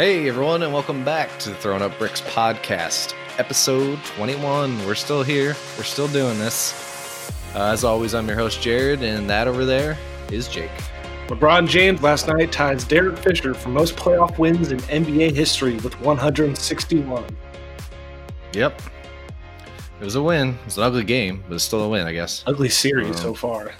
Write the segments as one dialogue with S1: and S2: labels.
S1: Hey, everyone, and welcome back to the Throwing Up Bricks podcast, episode 21. We're still here. We're still doing this. Uh, as always, I'm your host, Jared, and that over there is Jake.
S2: LeBron James last night ties Derek Fisher for most playoff wins in NBA history with 161.
S1: Yep. It was a win. It was an ugly game, but it's still a win, I guess.
S2: Ugly series uh, so far.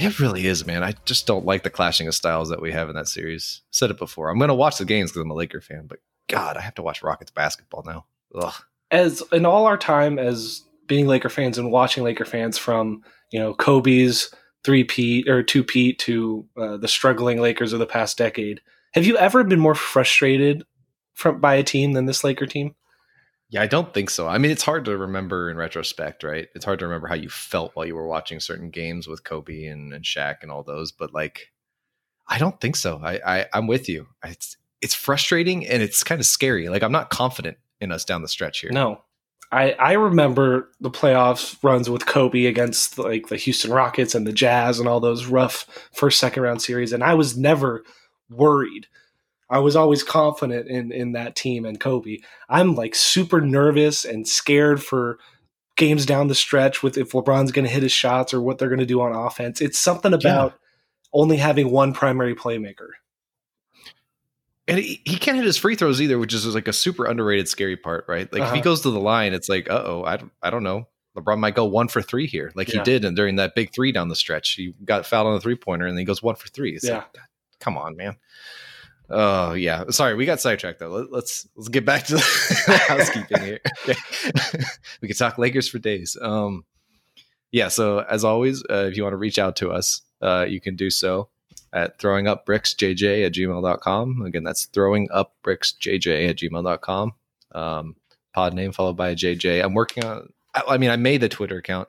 S1: It really is, man. I just don't like the clashing of styles that we have in that series. I said it before. I'm going to watch the games because I'm a Laker fan, but God, I have to watch Rockets basketball now. Ugh.
S2: As in all our time as being Laker fans and watching Laker fans from you know Kobe's three Pete or two Pete to uh, the struggling Lakers of the past decade, have you ever been more frustrated from by a team than this Laker team?
S1: Yeah, I don't think so. I mean, it's hard to remember in retrospect, right? It's hard to remember how you felt while you were watching certain games with Kobe and, and Shaq and all those, but like, I don't think so. I, I I'm with you. It's it's frustrating and it's kind of scary. Like, I'm not confident in us down the stretch here.
S2: No, I I remember the playoffs runs with Kobe against like the Houston Rockets and the Jazz and all those rough first second round series, and I was never worried I was always confident in in that team and Kobe. I'm like super nervous and scared for games down the stretch with if LeBron's going to hit his shots or what they're going to do on offense. It's something about yeah. only having one primary playmaker.
S1: And he, he can't hit his free throws either, which is like a super underrated scary part, right? Like uh-huh. if he uh-huh. goes to the line, it's like, uh oh, I don't, I don't know. LeBron might go one for three here, like yeah. he did and during that big three down the stretch. He got fouled on the three pointer and then he goes one for three. It's yeah. Like, come on, man. Oh yeah, sorry, we got sidetracked though. Let's, let's get back to the housekeeping here. we could talk Lakers for days. Um, yeah. So as always, uh, if you want to reach out to us, uh, you can do so at throwing up bricks jj at gmail.com. Again, that's throwing up bricks jj at gmail.com. Um, pod name followed by a JJ. I'm working on. I, I mean, I made the Twitter account.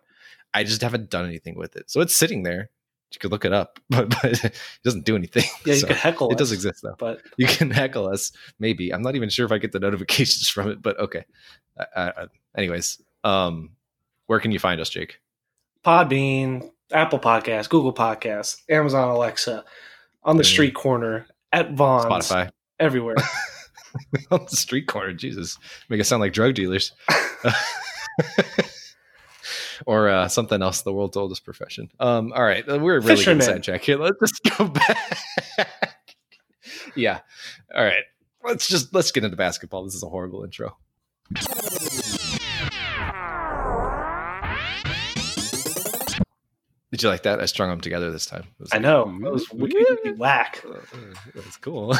S1: I just haven't done anything with it, so it's sitting there you could look it up, but, but it doesn't do anything.
S2: Yeah, you so could heckle.
S1: It us, does exist though,
S2: but
S1: you can heckle us. Maybe I'm not even sure if I get the notifications from it, but okay. anyways, um, where can you find us, Jake?
S2: Podbean, Apple Podcasts, Google Podcasts, Amazon Alexa, on the street corner at Vons,
S1: Spotify,
S2: everywhere.
S1: on the street corner, Jesus, make it sound like drug dealers or uh, something else, the world's oldest profession. Um, all right, uh, we're really Fisherman. getting sidetracked here. Let's just go back. yeah. All right. Let's just let's get into basketball. This is a horrible intro. Did you like that? I strung them together this time.
S2: I know. That was wicked, whack. Uh,
S1: that was cool.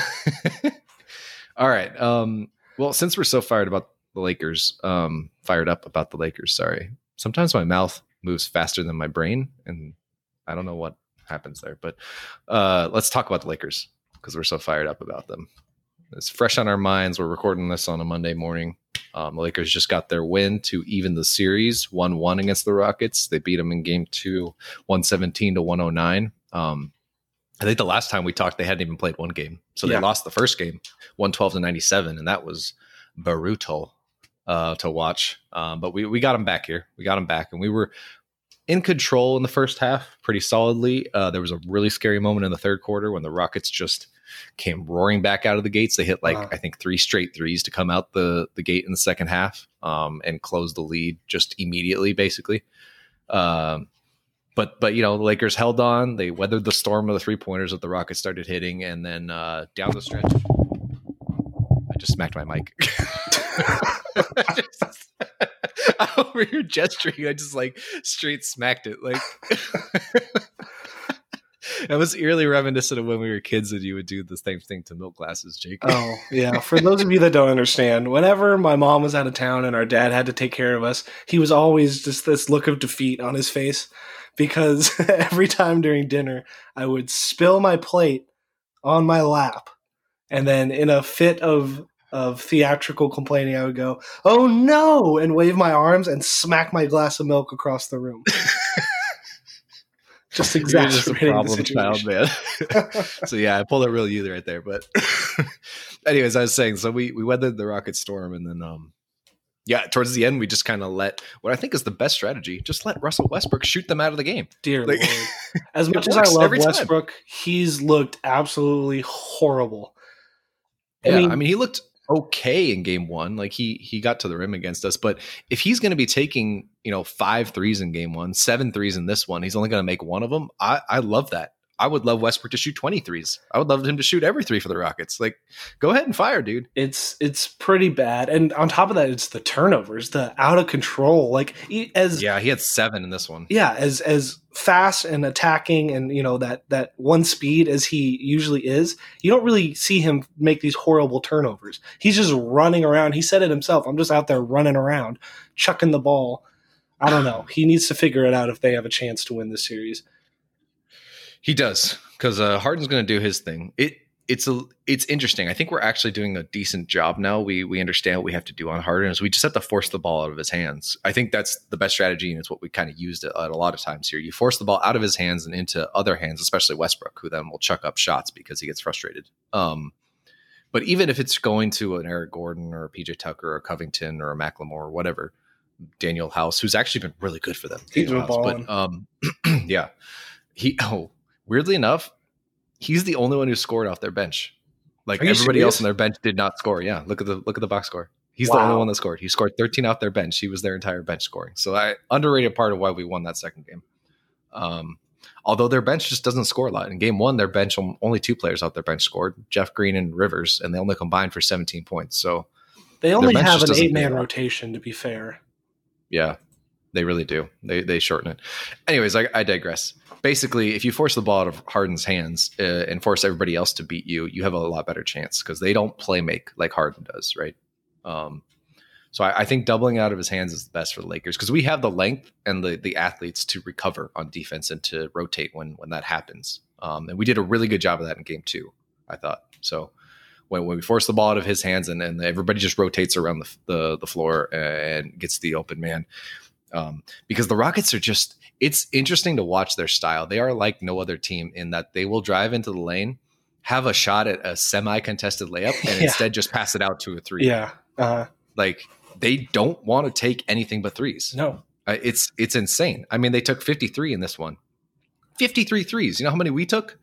S1: All right. Um, well, since we're so fired about the Lakers, um, fired up about the Lakers, sorry sometimes my mouth moves faster than my brain, and I don't know what happens there. But uh, let's talk about the Lakers because we're so fired up about them. It's fresh on our minds. We're recording this on a Monday morning. Um, the Lakers just got their win to even the series 1 1 against the Rockets. They beat them in game two, 117 to 109. Um, I think the last time we talked, they hadn't even played one game. So they lost the first game, 112 to 97, and that was brutal uh, to watch. Um, but we, we got him back here. We got him back, and we were in control in the first half pretty solidly. Uh, there was a really scary moment in the third quarter when the Rockets just came roaring back out of the gates. They hit like wow. I think three straight threes to come out the the gate in the second half um, and close the lead just immediately, basically. Um, but but you know the Lakers held on. They weathered the storm of the three pointers that the Rockets started hitting, and then uh, down the stretch, I just smacked my mic. just, over here gesturing, I just like straight smacked it. Like that was eerily reminiscent of when we were kids and you would do the same thing to milk glasses, Jake.
S2: Oh, yeah. For those of you that don't understand, whenever my mom was out of town and our dad had to take care of us, he was always just this look of defeat on his face because every time during dinner, I would spill my plate on my lap. And then in a fit of of theatrical complaining, I would go, "Oh no!" and wave my arms and smack my glass of milk across the room. just exacerbating a problem child, man.
S1: so yeah, I pulled a real you right there. But anyways, I was saying, so we we weathered the rocket storm, and then um, yeah, towards the end, we just kind of let what I think is the best strategy: just let Russell Westbrook shoot them out of the game.
S2: Dear like, Lord, as much as I love Westbrook, time. he's looked absolutely horrible I
S1: yeah,
S2: mean-
S1: I mean, he looked okay in game one. Like he he got to the rim against us, but if he's going to be taking you know five threes in game one, seven threes in this one, he's only going to make one of them. I I love that. I would love Westbrook to shoot 23s. I would love him to shoot every three for the Rockets. Like, go ahead and fire, dude.
S2: It's it's pretty bad, and on top of that, it's the turnovers, the out of control. Like as
S1: Yeah, he had seven in this one.
S2: yeah, as as fast and attacking, and you know that that one speed as he usually is, you don't really see him make these horrible turnovers. He's just running around. He said it himself. I'm just out there running around, chucking the ball. I don't know. He needs to figure it out if they have a chance to win this series.
S1: He does because uh, Harden's going to do his thing. It it's a it's interesting. I think we're actually doing a decent job now. We we understand what we have to do on Harden is we just have to force the ball out of his hands. I think that's the best strategy and it's what we kind of used at, at a lot of times here. You force the ball out of his hands and into other hands, especially Westbrook, who then will chuck up shots because he gets frustrated. Um, but even if it's going to an Eric Gordon or a PJ Tucker or a Covington or a McLemore or whatever, Danuel House, who's actually been really good for them.
S2: He's
S1: House, but um, yeah, he oh weirdly enough, he's the only one who scored off their bench. Like everybody
S2: serious?
S1: else on their bench did not score. Yeah, look at the look at the box score. He's the only one that scored. He scored 13 off their bench. He was their entire bench scoring. So I underrated part of why we won that second game. Um, although their bench just doesn't score a lot. In game one, their bench only two players off their bench scored: Jeff Green and Rivers, and they only combined for 17 points. So
S2: They only have an eight man rotation, to be fair.
S1: Yeah, they really do. They they shorten it. Anyways, I, I digress. Basically, if you force the ball out of Harden's hands uh, and force everybody else to beat you, you have a lot better chance because they don't play make like Harden does, right? Um, so I, I think doubling out of his hands is the best for the Lakers because we have the length and the the athletes to recover on defense and to rotate when when that happens. Um, and we did a really good job of that in game two, I thought. So when, when we force the ball out of his hands and, and everybody just rotates around the, the, the floor and gets the open man. Um, because the Rockets are just, it's interesting to watch their style. They are like no other team in that they will drive into the lane, have a shot at a semi contested layup, and
S2: Yeah.
S1: instead just pass it out to a three.
S2: Yeah. Uh,
S1: Like they don't want to take anything but threes.
S2: no.
S1: Uh, it's it's insane. I mean, they took 53 in this one. 53 threes. You know how many we took?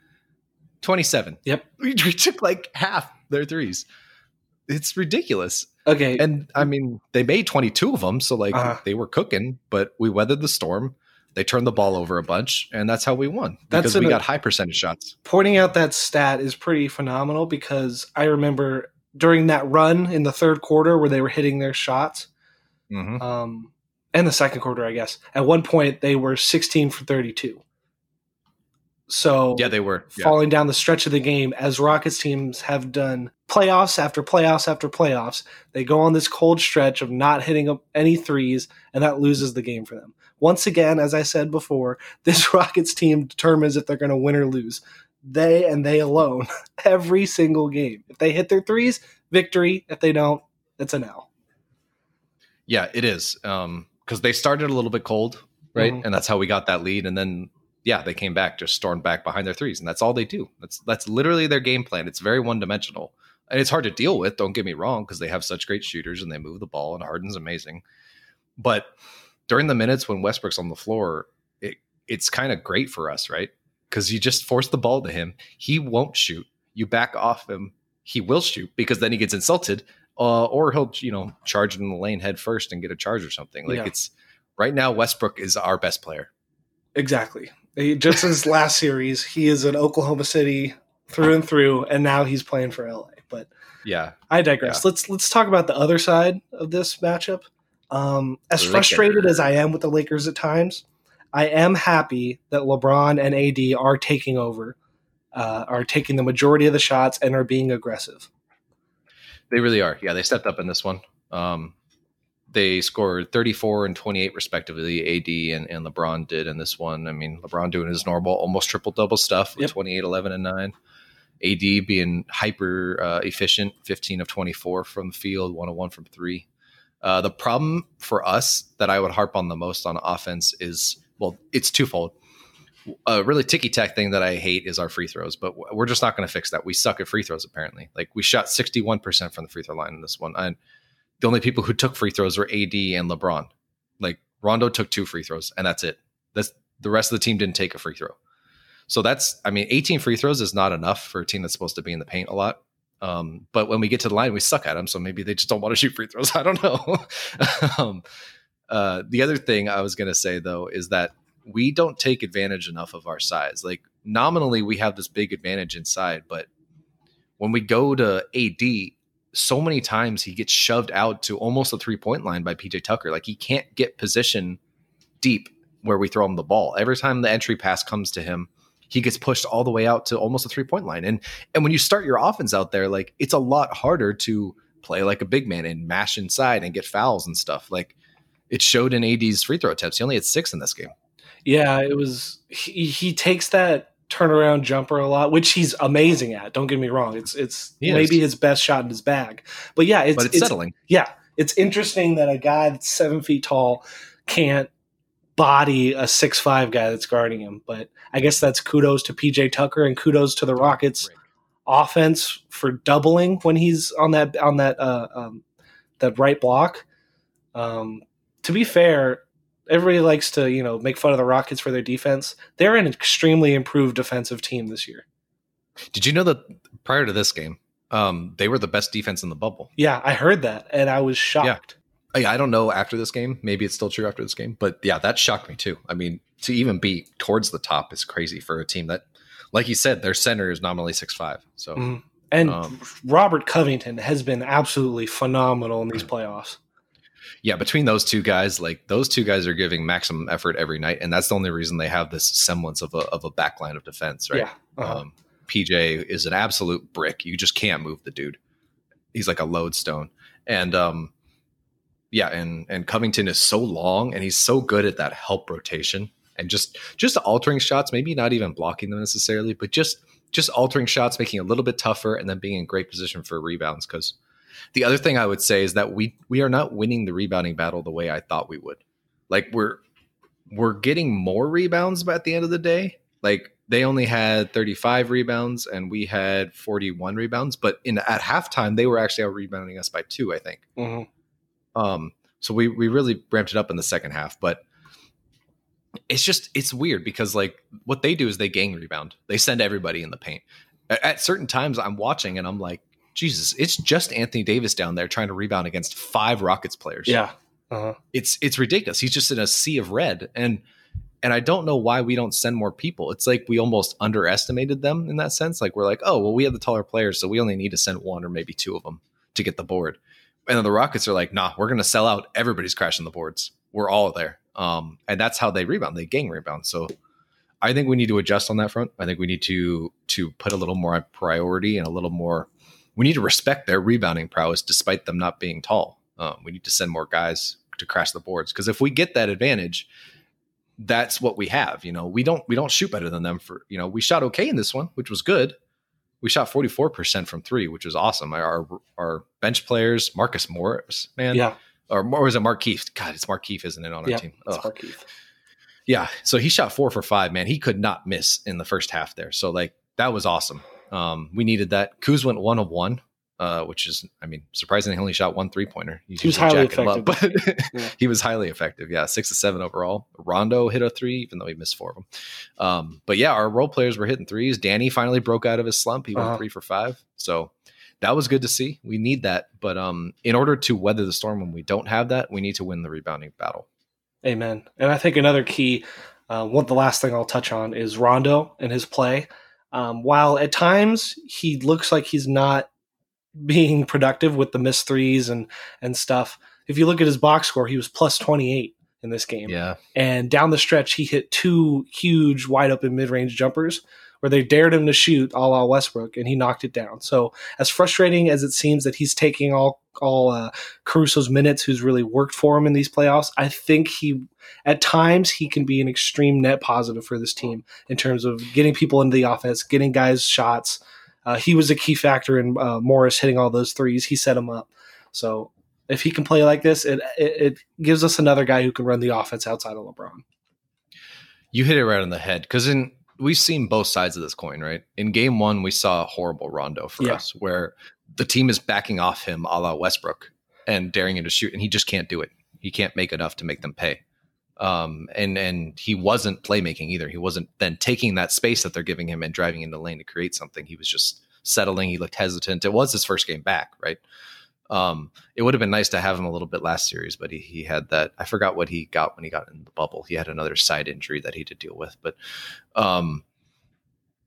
S1: 27.
S2: Yep.
S1: We, we took like half their threes. It's ridiculous.
S2: Okay.
S1: And I mean, they made 22 of them, so like
S2: Uh-huh.
S1: they were cooking, but we weathered the storm. They turned the ball over a bunch, and that's how we won
S2: That's
S1: because we got high percentage shots.
S2: pointing out that stat is pretty phenomenal because I remember during that run in the third quarter where they were hitting their shots,
S1: Mhm.
S2: um, and the second quarter, I guess. At one point, they were 16 for 32. So
S1: Yeah, they were. Yeah.
S2: falling down the stretch of the game, as Rockets teams have done playoffs after playoffs after playoffs, they go on this cold stretch of not hitting up any threes, and that loses the game for them. Once again, as I said before, this Rockets team determines if they're going to win or lose. They and they alone, every single game. If they hit their threes, victory. If they don't, it's an L.
S1: Yeah, it is. Um, because they started a little bit cold, right?
S2: Mhm.
S1: And that's how we got that lead. And then yeah, they came back, just stormed back behind their threes, and that's all they do. That's that's literally their game plan. It's very one dimensional, and it's hard to deal with. Don't get me wrong, because they have such great shooters and they move the ball, and Harden's amazing. But during the minutes when Westbrook's on the floor, it it's kind of great for us, right? Because you just force the ball to him, he won't shoot. You back off him, he will shoot because then he gets insulted, uh, or he'll you know charge in the lane head first and get a charge or something. Like
S2: Yeah.
S1: it's right now, Westbrook is our best player.
S2: Exactly. He- Just his last series, he is an Oklahoma City through and through, and now he's playing for LA. But
S1: Yeah,
S2: I digress. Let's let's talk about the other side of this matchup. Um, as frustrated as I am with the Lakers at times, I am happy that LeBron and AD are taking over, uh, are taking the majority of the shots, and are being aggressive.
S1: They really are. Yeah, they stepped up in this one. Um, they scored 34 and 28 respectively. AD and, and LeBron did in this one. I mean, LeBron doing his normal, almost triple double stuff with
S2: Yep.
S1: 28, 11, and 9. AD being hyper uh, efficient, 15 of 24 from the field, 101 from three. Uh, the problem for us that I would harp on the most on offense is well, it's twofold. A really ticky tack thing that I hate is our free throws, but we're just not going to fix that. We suck at free throws apparently. Like we shot 61% from the free throw line in this one. And the only people who took free throws were AD and LeBron. Like Rondo took two free throws and that's it. That's the rest of the team didn't take a free throw. So that's I mean 18 free throws is not enough for a team that's supposed to be in the paint a lot. Um, but when we get to the line, we suck at them. So maybe they just don't want to shoot free throws. I don't know. um, uh, the other thing I was going to say though is that we don't take advantage enough of our size. Like nominally, we have this big advantage inside, but when we go to AD, so many times he gets shoved out to almost the three point line by PJ Tucker. Like he can't get position deep where we throw him the ball. Every time the entry pass comes to him, he gets pushed all the way out to almost a three point line. And and when you start your offense out there, like it's a lot harder to play like a big man and mash inside and get fouls and stuff. Like it showed in AD's free throw attempts. He only had six in this game.
S2: Yeah, it was. He, he takes that turnaround jumper a lot, which he's amazing at. Don't get me wrong; it's it's maybe
S1: is.
S2: his best shot in his bag. But yeah, it's,
S1: but it's, settling.
S2: Yeah, it's interesting that a guy that's seven feet tall can't body a six five guy that's guarding him. But I guess that's kudos to PJ Tucker and kudos to the Rockets offense for doubling when he's on that on that uh, um, that right block. Um, to be fair, everybody likes to you know make fun of the Rockets for their defense. They're an extremely improved defensive team this year.
S1: Did you know that prior to this game, um, they were the best defense in the bubble?
S2: Yeah, I heard that and I was shocked.
S1: I, I don't know after this game. Maybe it's still true after this game, but yeah, that shocked me too. I mean, to even be towards the top is crazy for a team that, like you said, their center is nominally six five. So
S2: Mhm. And
S1: Um,
S2: Robert Covington has been absolutely phenomenal in these playoffs.
S1: Yeah, between those two guys, like those two guys are giving maximum effort every night, and that's the only reason they have this semblance of a of a backline of defense, right?
S2: Yeah. Uh-huh.
S1: Um, PJ is an absolute brick. You just can't move the dude. He's like a lodestone. And um, yeah, and and Covington is so long and he's so good at that help rotation and just just altering shots, maybe not even blocking them necessarily, but just just altering shots, making it a little bit tougher, and then being in great position for rebounds. Because the other thing I would say is that we we are not winning the rebounding battle the way I thought we would. Like we're we're getting more rebounds, but at the end of the day, like they only had 35 rebounds and we had 41 rebounds. But in at halftime, they were actually out rebounding us by two, I think.
S2: Mhm.
S1: Um, so we we really ramped it up in the second half, but it's just it's weird because like what they do is they gang rebound. They send everybody in the paint. At, at certain times, I'm watching and I'm like, Jesus, it's just Anthony Davis down there trying to rebound against five Rockets players.
S2: Yeah. Uh-huh.
S1: it's it's ridiculous. He's just in a sea of red, and and I don't know why we don't send more people. It's like we almost underestimated them in that sense. Like we're like, oh well, we have the taller players, so we only need to send one or maybe two of them to get the board. And then the Rockets are like, nah, we're going to sell out. Everybody's crashing the boards. We're all there. Um, and that's how they rebound. They gang rebound. So I think we need to adjust on that front. I think we need to to put a little more priority and a little more. We need to respect their rebounding prowess, despite them not being tall. Um, we need to send more guys to crash the boards because if we get that advantage, that's what we have. You know, we don't we don't shoot better than them for you know we shot okay in this one, which was good. We shot forty four percent from three, which was awesome. Our our bench players, Marcus Morris, man,
S2: Yeah.
S1: or, or was it Markieff? God, it's Markieff, isn't it, on our
S2: Yeah.
S1: team?
S2: It's. Markieff.
S1: Yeah. So he shot four for five, man. He could not miss in the first half there. So like that was awesome. Um, we needed that. Kuz went one of one, uh, which is, I mean, surprisingly, he only shot one three pointer.
S2: He was highly effective.
S1: but
S2: Yeah.
S1: he was highly effective. Yeah, six to seven overall. Rondo hit a three, even though he missed four of them. Um, but yeah, our role players were hitting threes. Danny finally broke out of his slump. He went
S2: Uh-huh.
S1: three for five. So that was good to see. We need that. But um, in order to weather the storm when we don't have that, we need to win the rebounding battle.
S2: Amen. And I think another key, uh, one the last thing I'll touch on is Rondo and his play. Um, while at times he looks like he's not being productive with the missed threes and and stuff, if you look at his box score, he was plus twenty eight in this game.
S1: Yeah.
S2: And down the stretch, he hit two huge wide open mid range jumpers where they dared him to shoot a la Westbrook, and he knocked it down. So as frustrating as it seems that he's taking all all uh, Caruso's minutes, who's really worked for him in these playoffs, I think he at times he can be an extreme net positive for this team in terms of getting people into the offense, getting guys shots. Uh, he was a key factor in uh, Morris hitting all those threes. He set him up. So if he can play like this, it, it it gives us another guy who can run the offense outside of LeBron.
S1: You hit it right on the head because in we've seen both sides of this coin, right? In game one, we saw a horrible Rondo for
S2: Yeah.
S1: us, where the team is backing off him a la Westbrook and daring him to shoot, and he just can't do it. He can't make enough to make them pay. Um, and and he wasn't playmaking either. He wasn't then taking that space that they're giving him and driving into the lane to create something. He was just settling. He looked hesitant. It was his first game back, right? Um, it would have been nice to have him a little bit last series, but he, he had that. I forgot what he got when he got in the bubble. He had another side injury that he had to deal with. But um,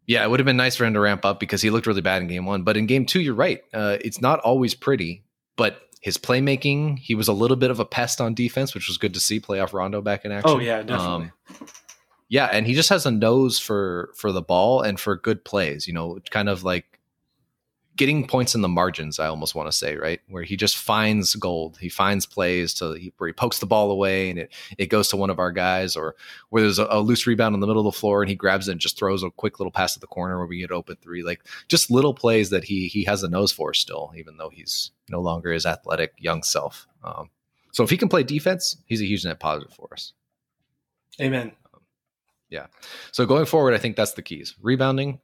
S1: yeah, it would have been nice for him to ramp up because he looked really bad in game one. But in game two, you're right. Uh, it's not always pretty, but his playmaking, he was a little bit of a pest on defense, which was good to see playoff Rondo back in action.
S2: Oh yeah, definitely.
S1: Um, yeah, and he just has a nose for for the ball and for good plays. You know, kind of like getting points in the margins. I almost want to say right where he just finds gold. He finds plays to where he pokes the ball away and it it goes to one of our guys, or where there's a, a loose rebound in the middle of the floor and he grabs it and just throws a quick little pass to the corner where we get open three. Like just little plays that he he has a nose for still, even though he's no longer his athletic young self. Um, so if he can play defense, he's a huge net positive for us.
S2: Amen.
S1: Yeah. So going forward, I think that's the keys: rebounding,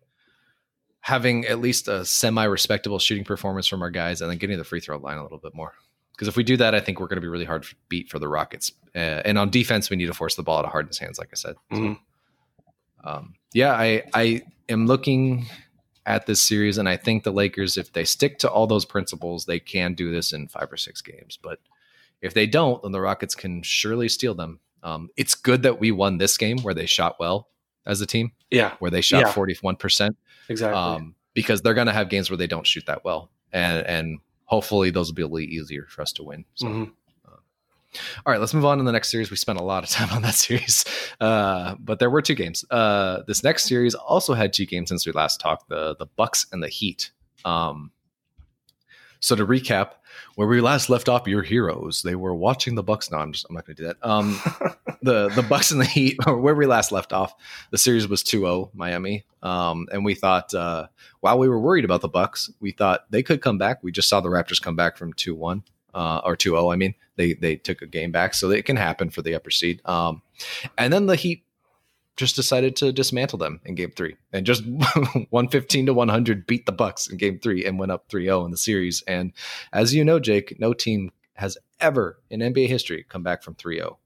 S1: having at least a semi-respectable shooting performance from our guys, and then getting the free throw line a little bit more. Because if we do that, I think we're going to be really hard to beat for the Rockets. Uh, and on defense, we need to force the ball out of Harden's hands, like I said.
S2: Mhm.
S1: Um, yeah, I I am looking at this series, and I think the Lakers, if they stick to all those principles, they can do this in five or six games. But if they don't, then the Rockets can surely steal them. Um, it's good that we won this game where they shot well as a team,
S2: Yeah,
S1: where they shot
S2: Yeah.
S1: forty one percent,
S2: exactly.
S1: um, because they're going to have games where they don't shoot that well, and and hopefully those will be a little easier for us to win. So.
S2: Mhm.
S1: All right, let's move on to the next series. We spent a lot of time on that series, uh, but there were two games. Uh, this next series also had two games since we last talked: the the Bucks and the Heat. Um, so to recap, where we last left off, your heroes they were watching the Bucks. No, I'm just I'm not going to do that. Um, the the Bucks and the Heat, or where we last left off, the series was 2-0 Miami, um, and we thought uh, while we were worried about the Bucks, we thought they could come back. We just saw the Raptors come back from 2-1 uh, or 2-0. I mean, they they took a game back, so it can happen for the upper seed. Um, and then the Heat just decided to dismantle them in game three and just 115 to 100 beat the bucks in game three and went up 3-0 in the series and as you know jake no team has ever in nba history come back from oh. 3-0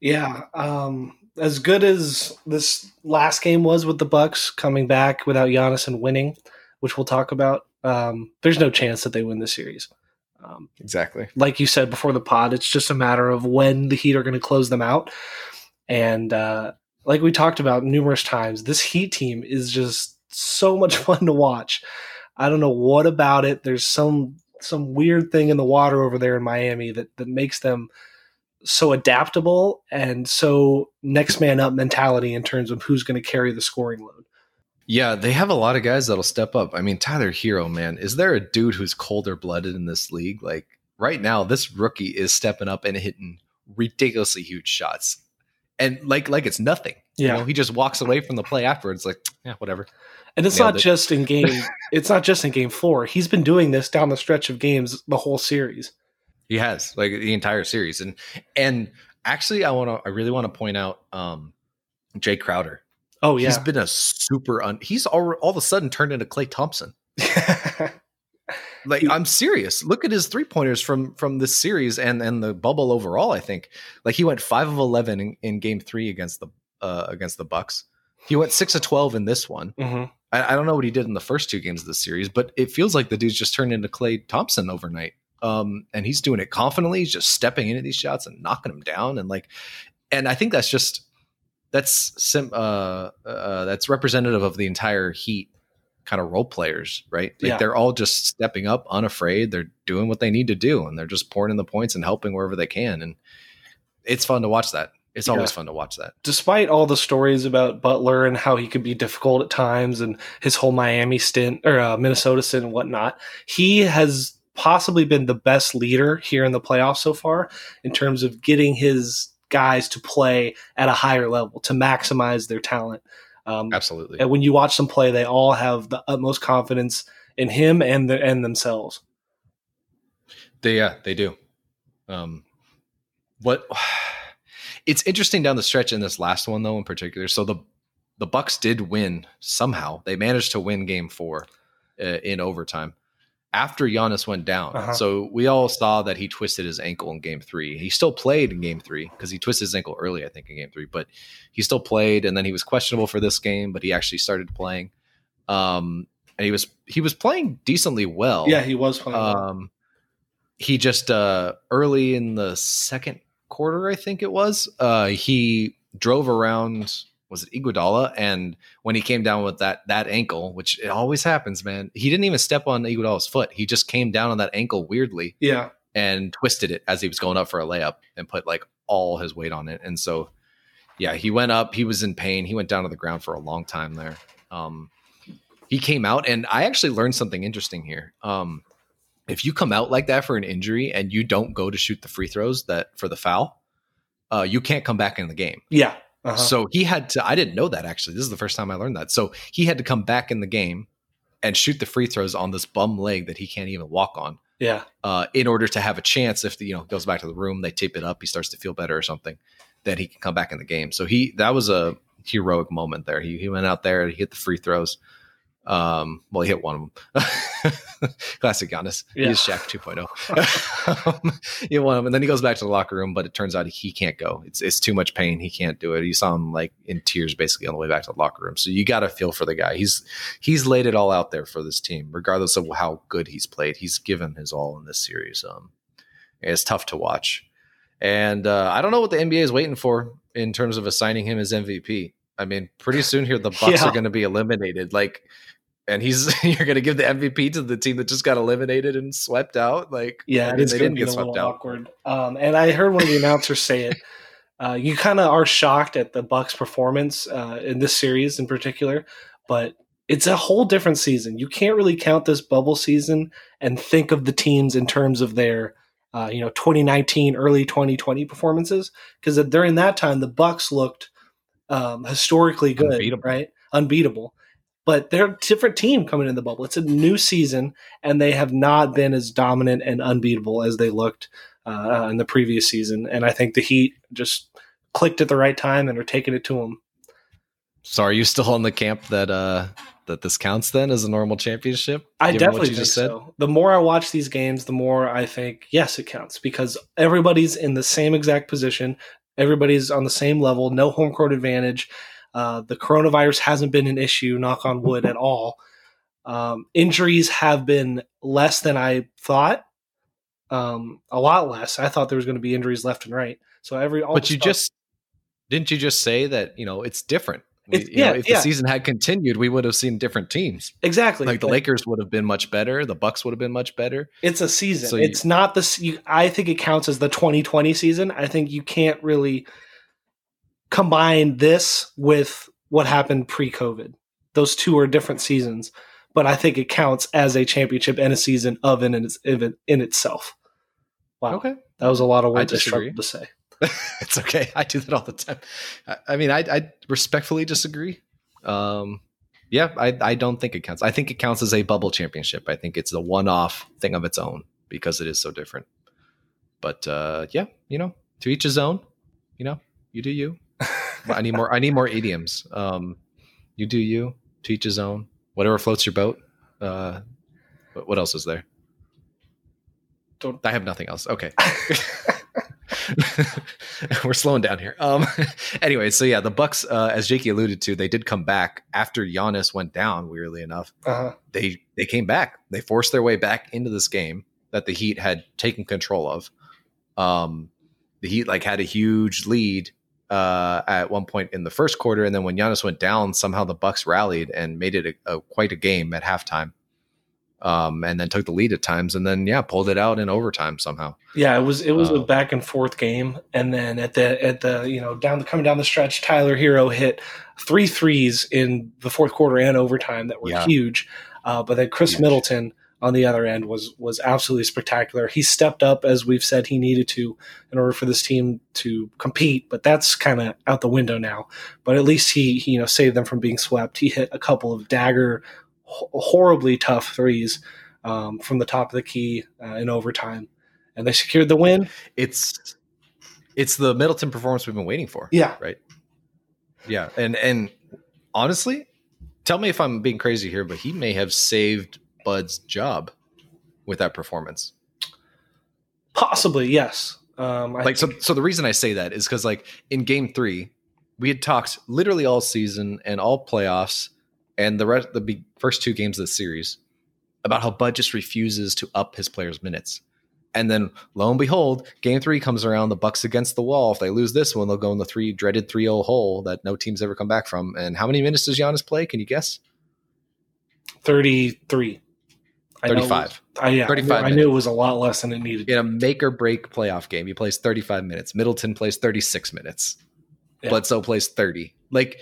S2: Yeah, um, as good as this last game was with the Bucks coming back without Giannis and winning, which we'll talk about, um, there's no chance that they win the series. Um,
S1: exactly
S2: like you said before the pod, it's just a matter of when the Heat are going to close them out. And uh, like we talked about numerous times, this Heat team is just so much fun to watch. I don't know what about it. There's some some weird thing in the water over there in Miami that that makes them so adaptable and so next man up mentality in terms of who's going to carry the scoring load.
S1: yeah they have a lot of guys that'll step up i mean tyler herro man is there a dude who's colder blooded in this league like right now this rookie is stepping up and hitting ridiculously huge shots and like like it's nothing
S2: Yeah.
S1: you know he just walks away from the play afterwards like yeah whatever
S2: And it's
S1: Nailed
S2: not
S1: it.
S2: just in game it's not just in game 4. He's been doing this down the stretch of games the whole series.
S1: He has like the entire series, and and actually, I want to, I really want to point out um Jae Crowder.
S2: Oh yeah.
S1: He's been a super. Un, he's all, all of a sudden turned into Klay Thompson. Like I'm serious. Look at his three pointers from from this series and and the bubble overall. I think like he went five of eleven in, in game three against the uh against the Bucks. He went six of twelve in this one.
S2: Mhm.
S1: I, I don't know what he did in the first two games of the series, but it feels like the dude's just turned into Klay Thompson overnight. Um, and he's doing it confidently. He's just stepping into these shots and knocking them down, and like, and I think that's just that's sim, uh, uh, that's representative of the entire Heat kind of role players, right? Like
S2: Yeah.
S1: they're all just stepping up, unafraid. They're doing what they need to do, and they're just pouring in the points and helping wherever they can. And it's fun to watch that. It's always
S2: Yeah.
S1: fun to watch that.
S2: Despite all the stories about Butler and how he could be difficult at times and his whole Miami stint or uh, Minnesota stint and whatnot, he has possibly been the best leader here in the playoffs so far in terms of getting his guys to play at a higher level to maximize their talent. Um,
S1: Absolutely.
S2: and when you watch them play, they all have the utmost confidence in him and the, and themselves.
S1: They yeah, they do. Um what it's interesting down the stretch in this last one though in particular. So the the Bucks did win somehow. They managed to win game 4 uh, in overtime after Giannis went down.
S2: Uh-huh.
S1: So we all saw that he twisted his ankle in game 3. He still played in game 3 because he twisted his ankle early I think in game 3, but he still played and then he was questionable for this game, but he actually started playing. Um and he was he was playing decently well.
S2: Yeah, he was playing. well.
S1: Um, he just uh, early in the second quarter, I think it was, uh, he drove around. Was it Iguodala? And when he came down with that that ankle, which it always happens, man, he didn't even step on Iguodala's foot. He just came down on that ankle weirdly
S2: yeah,
S1: and twisted it as he was going up for a layup and put like all his weight on it. And so, yeah, he went up. He was in pain. He went down to the ground for a long time there. Um, he came out, and I actually learned something interesting here. Um, if you come out like that for an injury and you don't go to shoot the free throws that for the foul, uh, you can't come back in the game.
S2: yeah. Uh-huh.
S1: So he had to. I didn't know that actually. This is the first time I learned that. So he had to come back in the game and shoot the free throws on this bum leg that he can't even walk on
S2: yeah,
S1: uh, in order to have a chance if the, you know goes back to the room they tape it up he starts to feel better or something that he can come back in the game so he that was a heroic moment there he, he went out there he hit the free throws um well he hit one of them classic Giannis
S2: Yeah.
S1: he's Shaq 2.0 um, he hit one of them and then he goes back to the locker room but it turns out he can't go it's it's too much pain he can't do it you saw him like in tears basically on the way back to the locker room so you got to feel for the guy he's he's laid it all out there for this team, regardless of how good he's played. He's given his all in this series. Um, it's tough to watch, and uh, I don't know what the NBA is waiting for in terms of assigning him as MVP. I mean, pretty soon here the Bucks
S2: Yeah.
S1: are going to be eliminated. Like, and he's you're going to give the MVP to the team that just got eliminated and swept out. Like,
S2: yeah. It's
S1: they
S2: going
S1: didn't
S2: to be
S1: get
S2: a little
S1: swept out.
S2: awkward. Um, and I heard one of the announcers say it. Uh, you kind of are shocked at the Bucks' performance uh, in this series in particular, but it's a whole different season. You can't really count this bubble season and think of the teams in terms of their, uh, you know, 2019, early 2020 performances because during that time the Bucks looked um, historically good,
S1: Unbeatable.
S2: right? Unbeatable. But they're a different team coming in the bubble. It's a new season, and they have not been as dominant and unbeatable as they looked uh, in the previous season. And I think the Heat just clicked at the right time and are taking it to them.
S1: So, are you still on the camp that uh that this counts then as a normal championship?
S2: I definitely think
S1: just said?
S2: so. The more I watch these games, the more I think yes, it counts because everybody's in the same exact position. Everybody's on the same level. No home court advantage. Uh, the coronavirus hasn't been an issue. Knock on wood at all. Um, injuries have been less than I thought. Um, a lot less. I thought there was going to be injuries left and right. So every all
S1: but you
S2: stuff-
S1: just didn't you just say that you know it's different We-
S2: It's-
S1: you know,
S2: yeah,
S1: if
S2: yeah.
S1: the season had continued we would have seen different teams
S2: exactly
S1: like the lakers would have been much better the bucks would have been much better
S2: It's a season.
S1: So you-
S2: it's not the. I think it counts as the 2020 season. I think you can't really combine this with what happened pre-COVID. Those two are different seasons, but I think it counts as a championship and a season of in its in, in itself. Wow,
S1: okay.
S2: That was a lot of words I,
S1: disagree.
S2: to say.
S1: it's okay. I do that all the time. I, I mean I, I respectfully disagree. Um yeah I, I don't think it counts. I think it counts as a bubble championship. I think it's a one-off thing of its own because it is so different. But uh yeah you know to each his own. You know you do you i need more i need more idioms. Um you do you to each his own. Whatever floats your boat uh what, what else is there?
S2: Don't-
S1: i have nothing else. Okay. We're slowing down here. Um anyway so yeah the bucks uh as jakey alluded to they did come back after Giannis went down weirdly enough.
S2: Uh-huh.
S1: they they came back. They forced their way back into this game that the Heat had taken control of. Um, the Heat like had a huge lead uh, at one point in the first quarter, and then when Giannis went down, somehow the Bucks rallied and made it a, a quite a game at halftime. Um, and then took the lead at times, and then yeah, pulled it out in overtime somehow.
S2: Yeah, it was it was
S1: Uh,
S2: a back and forth game, and then at the at the you know down the coming down the stretch, Tyler Herro hit three threes in the fourth quarter and overtime that were
S1: Yeah.
S2: huge. Uh, but then Chris
S1: Huge.
S2: Middleton on the other end was was absolutely spectacular. He stepped up as we've said he needed to in order for this team to compete, but that's kind of out the window now. But at least he, he you know saved them from being swept. He hit a couple of dagger, ho- horribly tough threes um, from the top of the key uh, in overtime, and they secured the win.
S1: It's it's the Middleton performance we've been waiting for.
S2: Yeah, right.
S1: Yeah, and and honestly, tell me if I'm being crazy here, but he may have saved Bud's job with that performance.
S2: possibly yes. Um, I
S1: like so
S2: think-
S1: so the reason i say that is because like in game three we had talked literally all season and all playoffs and the rest the first two games of the series about how Bud just refuses to up his players' minutes. And then lo and behold, game three comes around, the Bucks against the wall. If they lose this one, they'll go in the three dreaded 3-0 hole that no team's ever come back from. And how many minutes does Giannis play? Can you guess?
S2: 33. I know it was-
S1: 35.
S2: I, yeah,
S1: 35
S2: I knew, I knew it was a lot less than it needed.
S1: In a make or break playoff game, he plays 35 minutes. Middleton plays 36 minutes.
S2: Yeah.
S1: Bledsoe plays 30. Like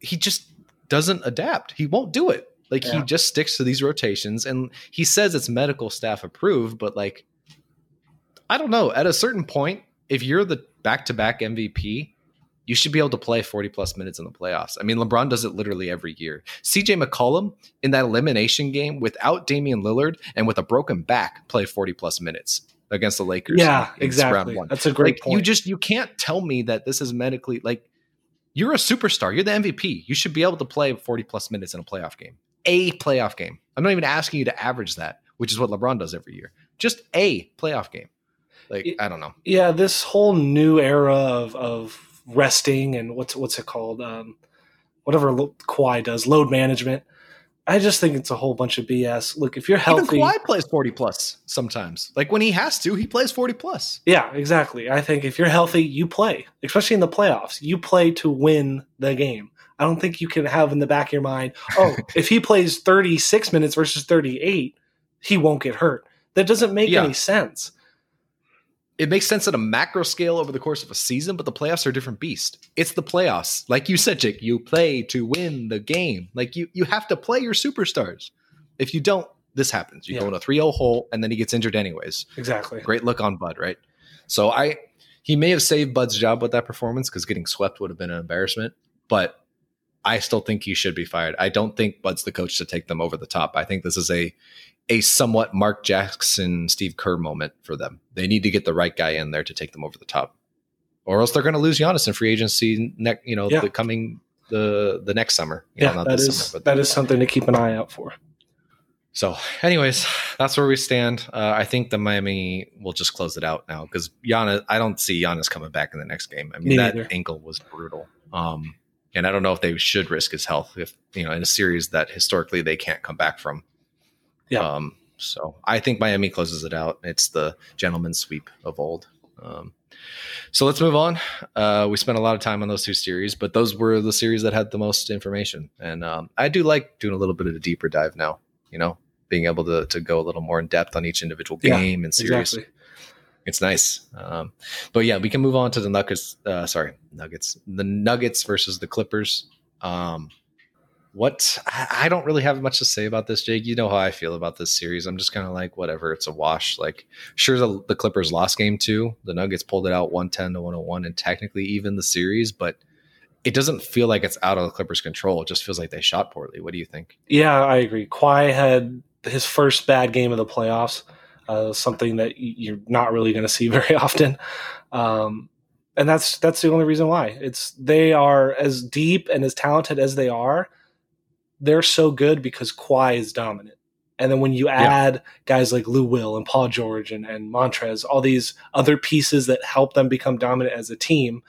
S1: he just doesn't adapt. He won't do it. Like he just sticks to these rotations and he says it's medical staff approved, but like I don't know. At a certain point, if you're the back-to-back MVP, you should be able to play 40 plus minutes in the playoffs. I mean, LeBron does it literally every year. CJ McCollum in that elimination game without Damian Lillard and with a broken back play 40 plus minutes against the Lakers.
S2: Yeah,
S1: in- in round
S2: exactly. That's a great
S1: Like
S2: point.
S1: you just you can't tell me that this is medically like you're a superstar. You're the MVP. You should be able to play 40 plus minutes in a playoff game. A playoff game. I'm not even asking you to average that, which is what LeBron does every year. Just a playoff game. Like
S2: It-
S1: I don't know.
S2: yeah, this whole new era of of resting and what's what's it called? Um, whatever Kawhi does, load management. I just think it's a whole bunch of BS. Look, if you're healthy,
S1: Even Kawhi plays 40 plus sometimes. Like when he has to, he plays 40 plus.
S2: yeah, exactly. I think if you're healthy, you play, especially in the playoffs. You play to win the game. I don't think you can have in the back of your mind, oh, if he plays 36 minutes versus 38, he won't get hurt. That doesn't make
S1: Yeah.
S2: any sense.
S1: It makes sense at a macro scale over the course of a season, but the playoffs are a different beast. It's the playoffs. Like you said, Jake, you play to win the game. Like you you have to play your superstars. If you don't, this happens. You
S2: Yeah.
S1: go in a 3-0 hole and then he gets injured anyways.
S2: Exactly.
S1: Great look on Bud, right? So I he may have saved Bud's job with that performance because getting swept would have been an embarrassment, but I still think he should be fired. I don't think Bud's the coach to take them over the top. I think this is a a somewhat Mark Jackson, Steve Kerr moment for them. They need to get the right guy in there to take them over the top, or else they're going to lose Giannis in free agency. Next, you know,
S2: Yeah.
S1: the coming the the next summer. You
S2: Yeah,
S1: know, not
S2: that
S1: this
S2: is
S1: summer, but
S2: that is something to keep an eye out for.
S1: so, anyways, that's where we stand. Uh, I think the Miami will just close it out now because Giannis. I don't see Giannis coming back in the next game. I mean,
S2: Me
S1: that
S2: neither.
S1: ankle was brutal. Um, and I don't know if they should risk his health if you know in a series that historically they can't come back from.
S2: Yeah.
S1: Um, so I think Miami closes it out. It's the gentleman's sweep of old. Um, so let's move on. Uh, we spent a lot of time on those two series, but those were the series that had the most information. And um, I do like doing a little bit of a deeper dive now. You know, being able to to go a little more in depth on each individual
S2: Yeah,
S1: game and series.
S2: Exactly.
S1: It's nice. Um, but yeah, we can move on to the Nuggets. Uh, sorry, Nuggets. The Nuggets versus the Clippers. Um, what I don't really have much to say about this, Jake. You know how I feel about this series. I'm just kind of like, whatever. It's a wash. Like, sure, the, the Clippers lost game two. The Nuggets pulled it out 110 to 101, and technically even the series, but it doesn't feel like it's out of the Clippers' control. It just feels like they shot poorly. What do you think?
S2: Yeah, I agree. Kawhi had his first bad game of the playoffs, uh, something that you're not really going to see very often, um, and that's that's the only reason why. It's they are as deep and as talented as they are. They're so good because Kawhi is dominant, and then when you add guys like Lou Will and Paul George and, and Montrez, all these other pieces that help them become dominant as a team,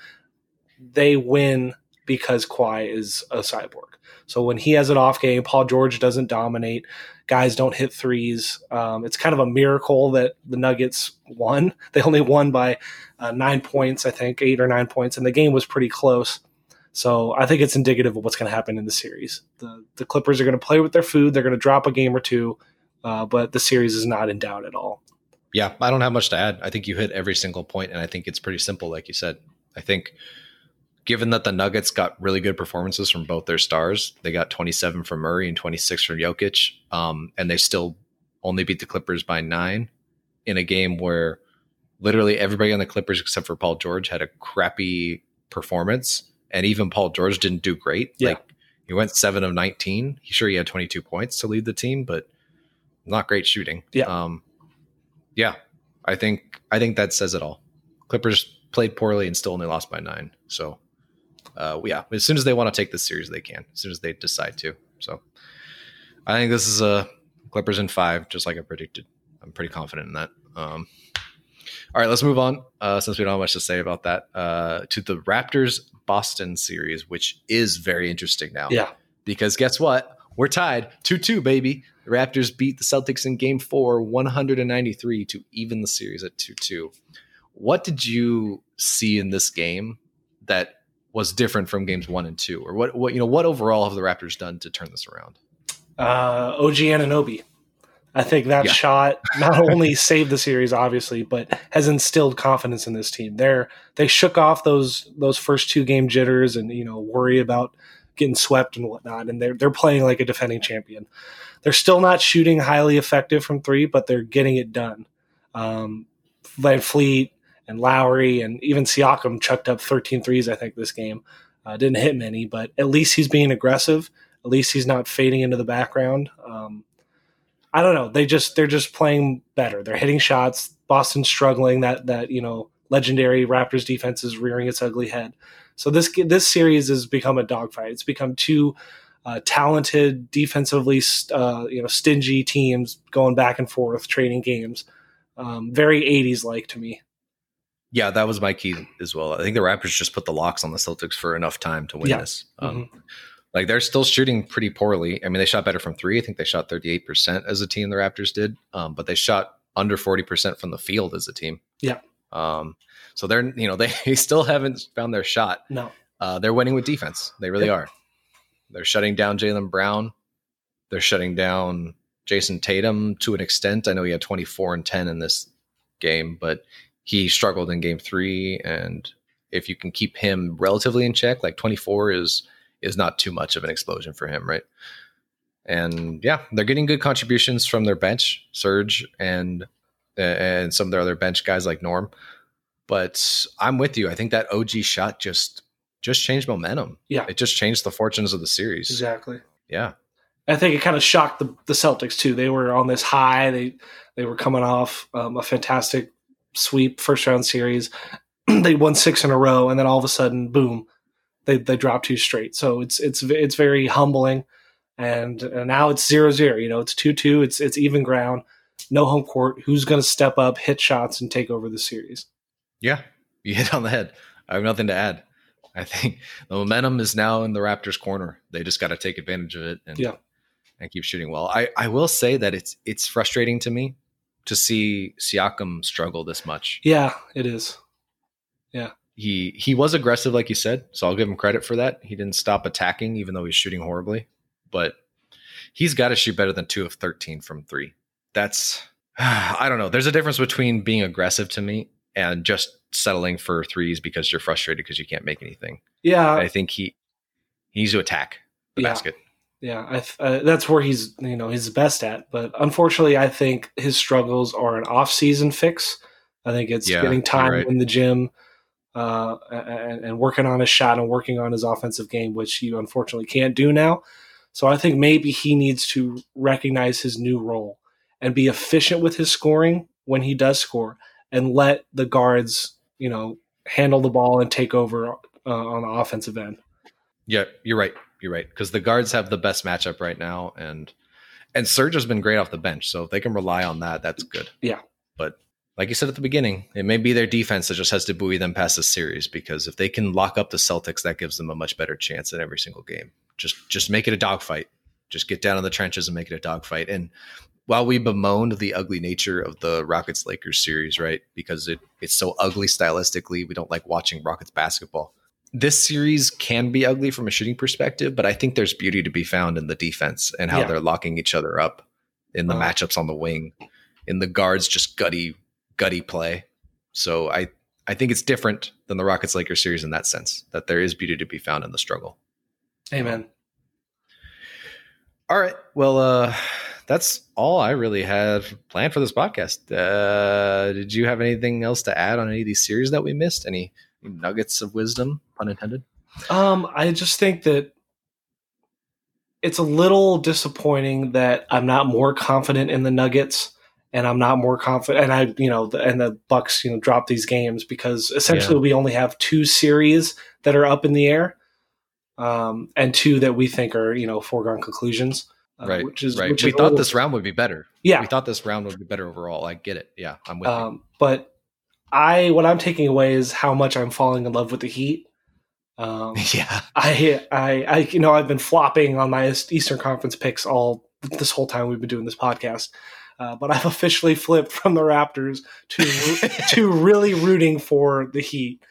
S2: they win because Kawhi is a cyborg. So when he has an off game, Paul George doesn't dominate. Guys don't hit threes. Um, it's kind of a miracle that the Nuggets won. They only won by uh, nine points, I think, eight or nine points, and the game was pretty close. So I think it's indicative of what's going to happen in the series. The the Clippers are going to play with their food. They're going to drop a game or two, uh, but the series is not in doubt at all.
S1: Yeah, I don't have much to add. I think you hit every single point, and I think it's pretty simple, like you said. I think given that the Nuggets got really good performances from both their stars, they got 27 from Murray and 26 from Jokic, um, and they still only beat the Clippers by nine in a game where literally everybody on the Clippers except for Paul George had a crappy performance, and even Paul George didn't do great.
S2: Yeah.
S1: Like he went seven of 19. He sure he had 22 points to lead the team, but not great shooting.
S2: Yeah.
S1: Um, yeah, I think I think that says it all. Clippers played poorly and still only lost by nine. So, uh, yeah, as soon as they want to take this series, they can. As soon as they decide to. So, I think this is a Clippers in five, just like I predicted. I'm pretty confident in that. Um, all right, let's move on. Uh, since we don't have much to say about that, uh, to the Raptors Boston series, which is very interesting now
S2: Yeah,
S1: because guess what? we're tied 2 2, baby. The Raptors beat the Celtics in game four, 193 to even the series at 2 2. What did you see in this game that was different from games one and two? Or what, what you know, what overall have the Raptors done to turn this around?
S2: Uh, OG Anunoby. I think that
S1: Yeah.
S2: shot not only saved the series, obviously, but has instilled confidence in this team. They're they shook off those those first two game jitters and you know worry about getting swept and whatnot, and they're they're playing like a defending champion. They're still not shooting highly effective from three, but they're getting it done. Um, VanVleet and Lowry and even Siakam chucked up 13 threes, I think, this game. Uh, didn't hit many, but at least he's being aggressive. At least he's not fading into the background. Um, I don't know. They just they're just playing better. They're hitting shots. Boston's struggling. That that you know legendary Raptors defense is rearing its ugly head. So this this series has become a dogfight. It's become two uh, talented, defensively uh, you know stingy teams going back and forth, trading games. Um, very 80s like to me.
S1: Yeah, that was my key as well. I think the Raptors just put the locks on the Celtics for enough time to win
S2: Yeah.
S1: this. Um, Like they're still shooting pretty poorly. I mean, they shot better from three. I think they shot 38% as a team, the Raptors did, um, but they shot under 40% from the field as a team.
S2: Yeah.
S1: Um, so they're, you know, they still haven't found their shot.
S2: No,
S1: Uh, they're winning with defense. They really
S2: Yep.
S1: are. They're shutting down Jaylen Brown. They're shutting down Jayson Tatum to an extent. I know he had 24 and 10 in this game, but he struggled in game three. And if you can keep him relatively in check, like 24 is is not too much of an explosion for him, right? And yeah, they're getting good contributions from their bench, Serge and and some of their other bench guys like Norm. But I'm with you. I think that OG shot just just changed momentum.
S2: Yeah.
S1: It just changed the fortunes of the series.
S2: exactly.
S1: Yeah.
S2: I think it kind of shocked the, the Celtics too. They were on this high. They they were coming off um, a fantastic sweep first round series. they won six in a row, and then all of a sudden, boom, they they dropped two straight. So it's it's it's very humbling. And, and now it's zero zero. You know, it's two two. It's it's even ground. No home court. Who's going to step up, hit shots, and take over the series?
S1: Yeah. You hit on the head. I have nothing to add. I think the momentum is now in the Raptors' corner. They just got to take advantage of it and
S2: Yeah.
S1: and keep shooting well. I, I will say that it's it's frustrating to me to see Siakam struggle this much.
S2: Yeah, it is.
S1: He he was aggressive, like you said, so I'll give him credit for that. He didn't stop attacking, even though he's shooting horribly. But he's got to shoot better than two of thirteen from three. That's I don't know. There's a difference between being aggressive to me and just settling for threes because you're frustrated because you can't make anything.
S2: Yeah,
S1: I think he he needs to attack the
S2: Yeah.
S1: basket.
S2: Yeah, I th- uh, that's where he's you know he's best at. But unfortunately, I think his struggles are an off-season fix. I think it's
S1: Yeah,
S2: getting time
S1: right.
S2: in the gym uh, and, and working on his shot and working on his offensive game, which you unfortunately can't do now. So I think maybe he needs to recognize his new role and be efficient with his scoring when he does score, and let the guards you know handle the ball and take over uh, on the offensive end.
S1: Yeah, you're right. You're right because the guards have the best matchup right now, and and Serge has been great off the bench. So if they can rely on that, that's good.
S2: Yeah.
S1: But like you said at the beginning, it may be their defense that just has to buoy them past the series because if they can lock up the Celtics, that gives them a much better chance in every single game. Just just make it a dogfight. Just get down in the trenches and make it a dogfight. And while we bemoaned the ugly nature of the Rockets Lakers series, right? Because it it's so ugly stylistically, we don't like watching Rockets basketball. This series can be ugly from a shooting perspective, but I think there's beauty to be found in the defense and how
S2: Yeah.
S1: they're locking each other up in the
S2: Uh.
S1: matchups on the wing, in the guards just gutty gutty play. So I I think it's different than the Rockets Lakers series in that sense that there is beauty to be found in the struggle.
S2: Amen.
S1: All right. Well, uh, that's all I really had planned for this podcast. Uh, did you have anything else to add on any of these series that we missed? Any nuggets of wisdom, pun intended?
S2: Um, I just think that it's a little disappointing that I'm not more confident in the Nuggets, and I'm not more confident. And I, you know, the, and the Bucks, you know, drop these games because essentially
S1: Yeah.
S2: we only have two series that are up in the air, um, and two that we think are, you know, foregone conclusions. uh,
S1: right.
S2: Which is
S1: right.
S2: Which
S1: we
S2: is
S1: thought
S2: little-
S1: this round would be better.
S2: Yeah.
S1: We thought this round would be better overall. I get it. Yeah, I'm with you.
S2: Um, but I, what I'm taking away is how much I'm falling in love with the Heat. Um,
S1: yeah.
S2: I, I, I, you know, I've been flopping on my Eastern Conference picks all this whole time we've been doing this podcast. Uh, but I've officially flipped from the Raptors to to really rooting for the Heat.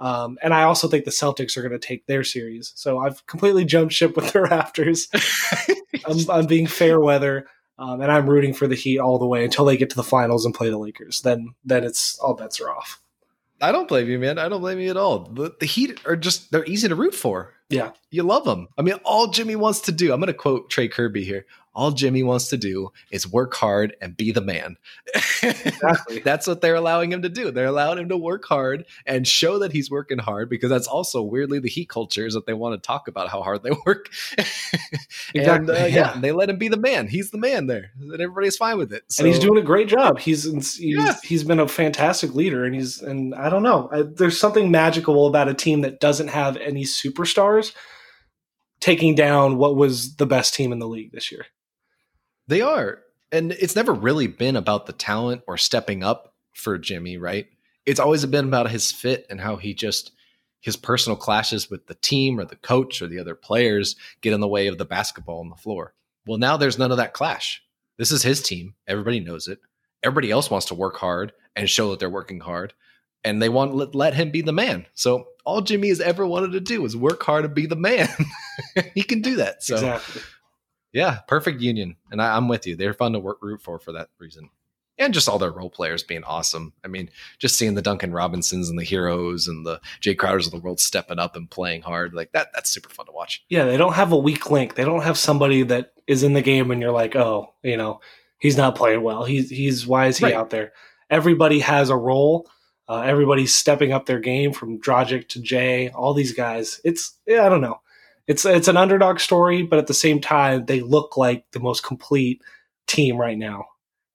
S2: Um, and I also think the Celtics are going to take their series. So I've completely jumped ship with the Raptors. I'm, I'm, being fair weather, um, and I'm rooting for the Heat all the way until they get to the finals and play the Lakers. Then then it's all bets are off.
S1: I don't blame you, man. I don't blame you at all. The, the Heat are just they're easy to root for.
S2: Yeah,
S1: you love them. I mean, all Jimmy wants to do. I'm going to quote Trey Kerby here all Jimmy wants to do is work hard and be the man. Exactly. that's what they're allowing him to do. They're allowing him to work hard and show that he's working hard because that's also weirdly the heat culture is that they want to talk about how hard they work. exactly. And, uh, yeah. yeah. they let him be the man. He's the man there, and everybody's fine with it.
S2: So, and he's doing a great job. He's he's, yeah. he's been a fantastic leader, and he's and I don't know. I, there's something magical about a team that doesn't have any superstars taking down what was the best team in the league this year.
S1: They are. And it's never really been about the talent or stepping up for Jimmy, right? It's always been about his fit and how he just his personal clashes with the team or the coach or the other players get in the way of the basketball on the floor. Well, now there's none of that clash. This is his team. Everybody knows it. Everybody else wants to work hard and show that they're working hard. And they want to let, him be the man. So all Jimmy has ever wanted to do is work hard and be the man. he can do that. So exactly. Yeah, perfect union, and I, am with you. They're fun to work root for for that reason, and just all their role players being awesome. I mean, just seeing the Duncan Robinsons and the Herros and the Jae Crowders of the world stepping up and playing hard like that. That's super fun to watch.
S2: Yeah, they don't have a weak link. They don't have somebody that is in the game and you're like, oh, you know, he's not playing well. He's he's why is he right. out there? Everybody has a role. Uh, everybody's stepping up their game from Dragic to Jay, All these guys. It's yeah, I don't know it's it's an underdog story, but at the same time, they look like the most complete team right now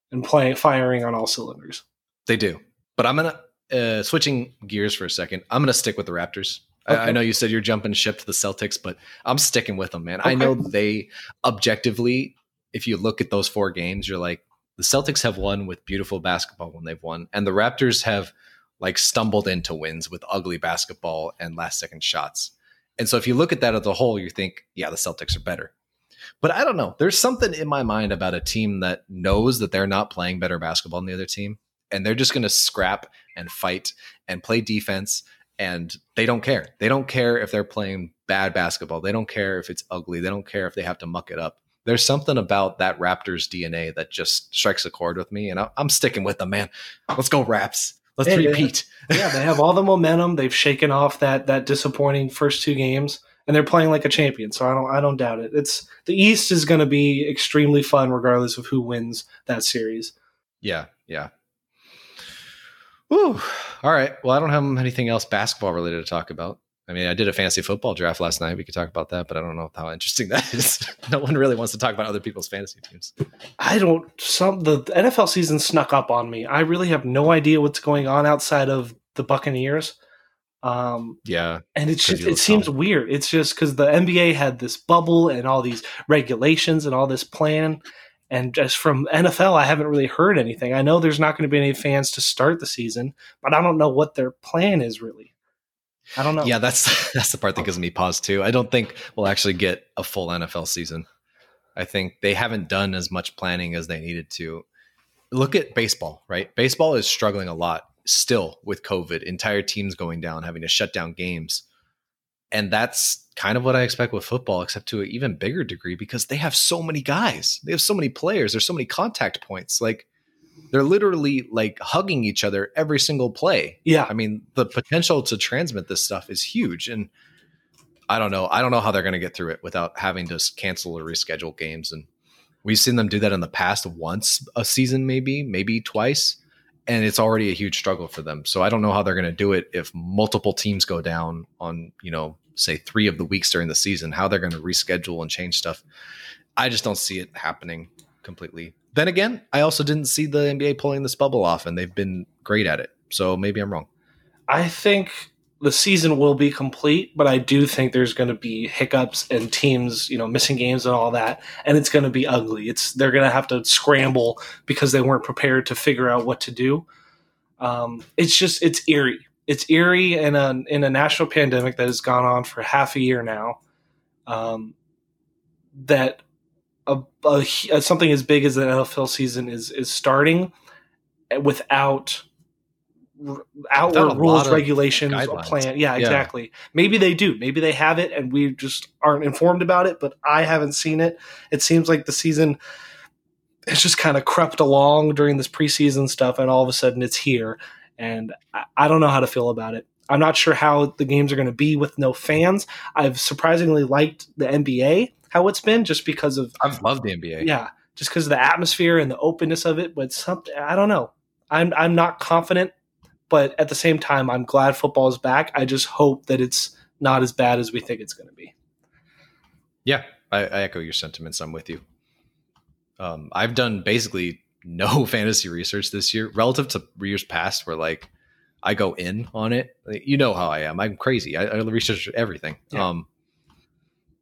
S2: and playing firing on all cylinders.
S1: They do, but I'm gonna uh, switching gears for a second. I'm gonna stick with the Raptors. Okay. I, I, know you said you're jumping ship to the Celtics, but I'm sticking with them, man. Okay. I know they objectively, if you look at those four games, you're like the Celtics have won with beautiful basketball when they've won, and the Raptors have like stumbled into wins with ugly basketball and last second shots. And so if you look at that as a whole, you think, yeah, the Celtics are better. But I don't know. There's something in my mind about a team that knows that they're not playing better basketball than the other team. And they're just going to scrap and fight and play defense. And they don't care. They don't care if they're playing bad basketball. They don't care if it's ugly. They don't care if they have to muck it up. There's something about that Raptors DNA that just strikes a chord with me. And I'm sticking with them, man. Let's go, Raps. Let's hey, repeat.
S2: They, yeah, they have all the momentum. They've shaken off that that disappointing first two games, and they're playing like a champion. So I don't I don't doubt it. It's the East is going to be extremely fun, regardless of who wins that series.
S1: Yeah, yeah. Woo. All right. Well, I don't have anything else basketball related to talk about. I mean, I did a fantasy football draft last night. We could talk about that, but I don't know how interesting that is. no one really wants to talk about other people's fantasy teams.
S2: I don't. Some the NFL season snuck up on me. I really have no idea what's going on outside of the Buccaneers.
S1: Um, yeah,
S2: and it's just it seems weird. It's just because the NBA had this bubble and all these regulations and all this plan, and just from NFL, I haven't really heard anything. I know there's not going to be any fans to start the season, but I don't know what their plan is really. I don't know.
S1: Yeah, that's that's the part that oh. gives me pause too. I don't think we'll actually get a full NFL season. I think they haven't done as much planning as they needed to. Look at baseball, right? Baseball is struggling a lot still with COVID, entire teams going down, having to shut down games. And that's kind of what I expect with football, except to an even bigger degree because they have so many guys. They have so many players. There's so many contact points. Like they're literally like hugging each other every single play.
S2: Yeah.
S1: I mean, the potential to transmit this stuff is huge. And I don't know. I don't know how they're going to get through it without having to cancel or reschedule games. And we've seen them do that in the past once a season, maybe, maybe twice. And it's already a huge struggle for them. So I don't know how they're going to do it if multiple teams go down on, you know, say three of the weeks during the season, how they're going to reschedule and change stuff. I just don't see it happening completely. Then again, I also didn't see the NBA pulling this bubble off, and they've been great at it. So maybe I'm wrong.
S2: I think the season will be complete, but I do think there's going to be hiccups and teams, you know, missing games and all that, and it's going to be ugly. It's they're going to have to scramble because they weren't prepared to figure out what to do. Um, it's just it's eerie. it's eerie in a in a national pandemic that has gone on for half a year now. Um, that a, a, something as big as the NFL season is is starting without outward rules, regulations, a plan. Yeah, exactly. Yeah. Maybe they do. Maybe they have it, and we just aren't informed about it. But I haven't seen it. It seems like the season has just kind of crept along during this preseason stuff, and all of a sudden it's here. And I, I don't know how to feel about it. I'm not sure how the games are going to be with no fans. I've surprisingly liked the NBA how it's been, just because of
S1: I've loved the NBA.
S2: Yeah, just because of the atmosphere and the openness of it. But something I don't know. I'm I'm not confident but at the same time, I'm glad football is back. I just hope that it's not as bad as we think it's going to be.
S1: Yeah, I, I, echo your sentiments. I'm with you. Um, I've done basically no fantasy research this year relative to years past, where like I go in on it. You know how I am. I'm crazy. I, I research everything. Yeah. Um,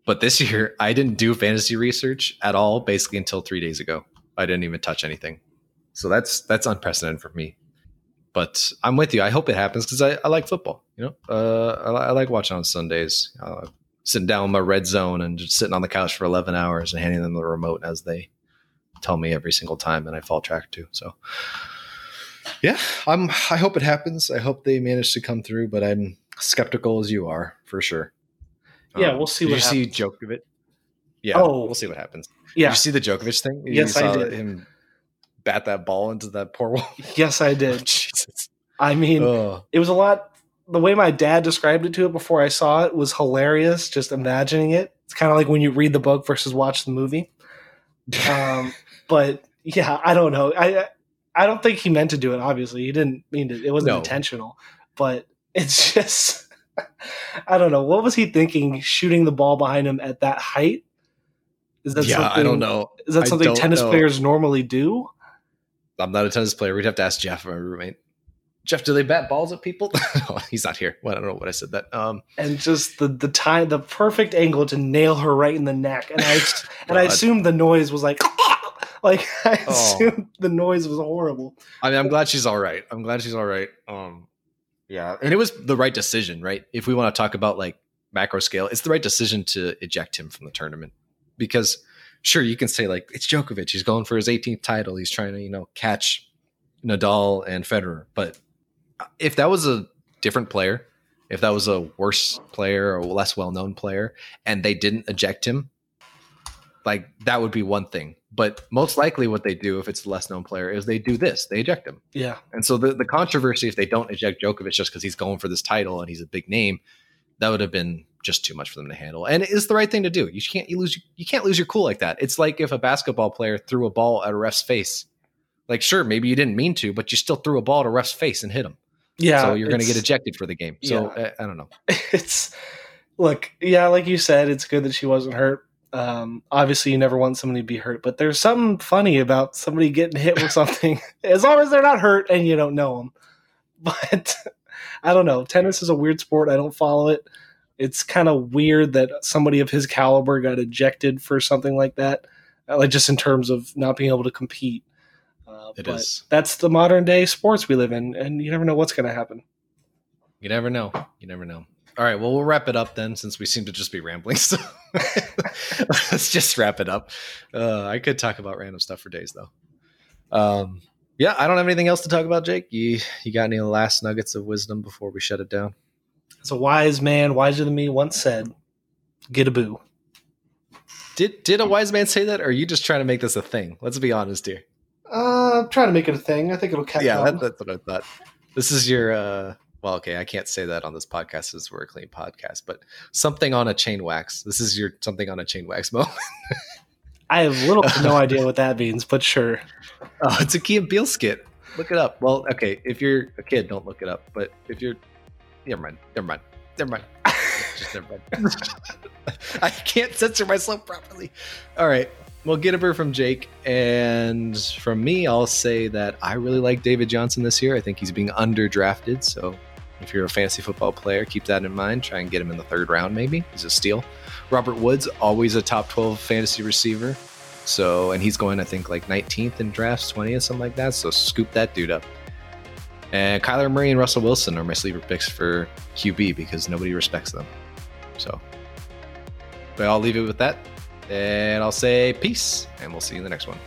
S1: but this year, I didn't do fantasy research at all, basically until three days ago. I didn't even touch anything. So that's that's unprecedented for me but I'm with you. I hope it happens because I, I, like football. You know, uh, I, I, like watching on Sundays, uh, sitting down with my red zone and just sitting on the couch for 11 hours and handing them the remote as they tell me every single time, and I fall track to. So, yeah, I'm. I hope it happens. I hope they manage to come through, but I'm skeptical as you are for sure.
S2: Yeah, um, we'll see.
S1: Did
S2: what
S1: you
S2: happens.
S1: see Djokovic? Yeah, oh, we'll see what happens. Yeah, did you see the Djokovic thing? You
S2: yes, I did.
S1: Him bat that ball into that poor wall?
S2: Yes, I did. Oh, Jesus. I mean, Ugh. it was a lot. The way my dad described it to it before I saw it was hilarious. Just imagining it. It's kind of like when you read the book versus watch the movie. Um, but yeah, I don't know. I I don't think he meant to do it. Obviously, he didn't mean to. It wasn't no. intentional. But it's just. I don't know. What was he thinking shooting the ball behind him at that height?
S1: Is that yeah, I don't know.
S2: Is that something tennis know. players normally do?
S1: I'm not a tennis player. We'd have to ask Jeff, my roommate. Jeff, do they bat balls at people? oh, he's not here. Well, I don't know what I said that. Um,
S2: and just the the time, the perfect angle to nail her right in the neck, and I and I assumed the noise was like, like I oh. assumed oh. the noise was horrible.
S1: I mean, I'm glad she's all right. I'm glad she's all right. Um, yeah, and it was the right decision, right? If we want to talk about like macro scale, it's the right decision to eject him from the tournament. Because sure you can say like it's Djokovic, he's going for his 18th title, he's trying to you know catch Nadal and Federer, but uh, if that was a different player, if that was a worse player or less well known player, and they didn't eject him, like that would be one thing. But most likely, what they do if it's a less known player is they do this: they eject him.
S2: Yeah.
S1: And so the the controversy if they don't eject Djokovic just because he's going for this title and he's a big name, that would have been just too much for them to handle. And it's the right thing to do. You can't you lose you can't lose your cool like that. It's like if a basketball player threw a ball at a ref's face. Like sure, maybe you didn't mean to, but you still threw a ball at a ref's face and hit him.
S2: Yeah.
S1: So you're going to get ejected for the game. So yeah. I, I, don't know.
S2: It's look, yeah, like you said, it's good that she wasn't hurt. Um, obviously, you never want somebody to be hurt, but there's something funny about somebody getting hit with something as long as they're not hurt and you don't know them. But I don't know. Tennis is a weird sport. I don't follow it. It's kind of weird that somebody of his caliber got ejected for something like that, like just in terms of not being able to compete.
S1: It but is.
S2: That's the modern day sports we live in, and you never know what's going to happen.
S1: You never know. You never know. All right. Well, we'll wrap it up then, since we seem to just be rambling. So let's just wrap it up. Uh, I could talk about random stuff for days, though. Um, yeah, I don't have anything else to talk about, Jake. You you got any last nuggets of wisdom before we shut it down?
S2: As a wise man, wiser than me, once said, "Get a boo."
S1: Did did a wise man say that, or are you just trying to make this a thing? Let's be honest here.
S2: Uh, I'm trying to make it a thing. I think it'll catch
S1: yeah, on. Yeah, that, that's what I thought. This is your uh, well, okay, I can't say that on this podcast because we're a clean podcast, but something on a chain wax. This is your something on a chain wax moment.
S2: I have little to no idea what that means, but sure.
S1: Oh, it's a Key and Peele skit. Look it up. Well, okay, if you're a kid, don't look it up. But if you're, never mind, never mind, never mind. Just never mind. I can't censor myself properly. All right, well, get a brew from Jake. And from me, I'll say that I really like David Johnson this year. I think he's being underdrafted. So if you're a fantasy football player, keep that in mind. Try and get him in the third round, maybe. He's a steal. Robert Woods, always a top 12 fantasy receiver. So, and he's going, I think, like 19th in drafts, 20th, something like that. So scoop that dude up. And Kyler Murray and Russell Wilson are my sleeper picks for QB because nobody respects them. So, but I'll leave it with that. And I'll say peace, and we'll see you in the next one.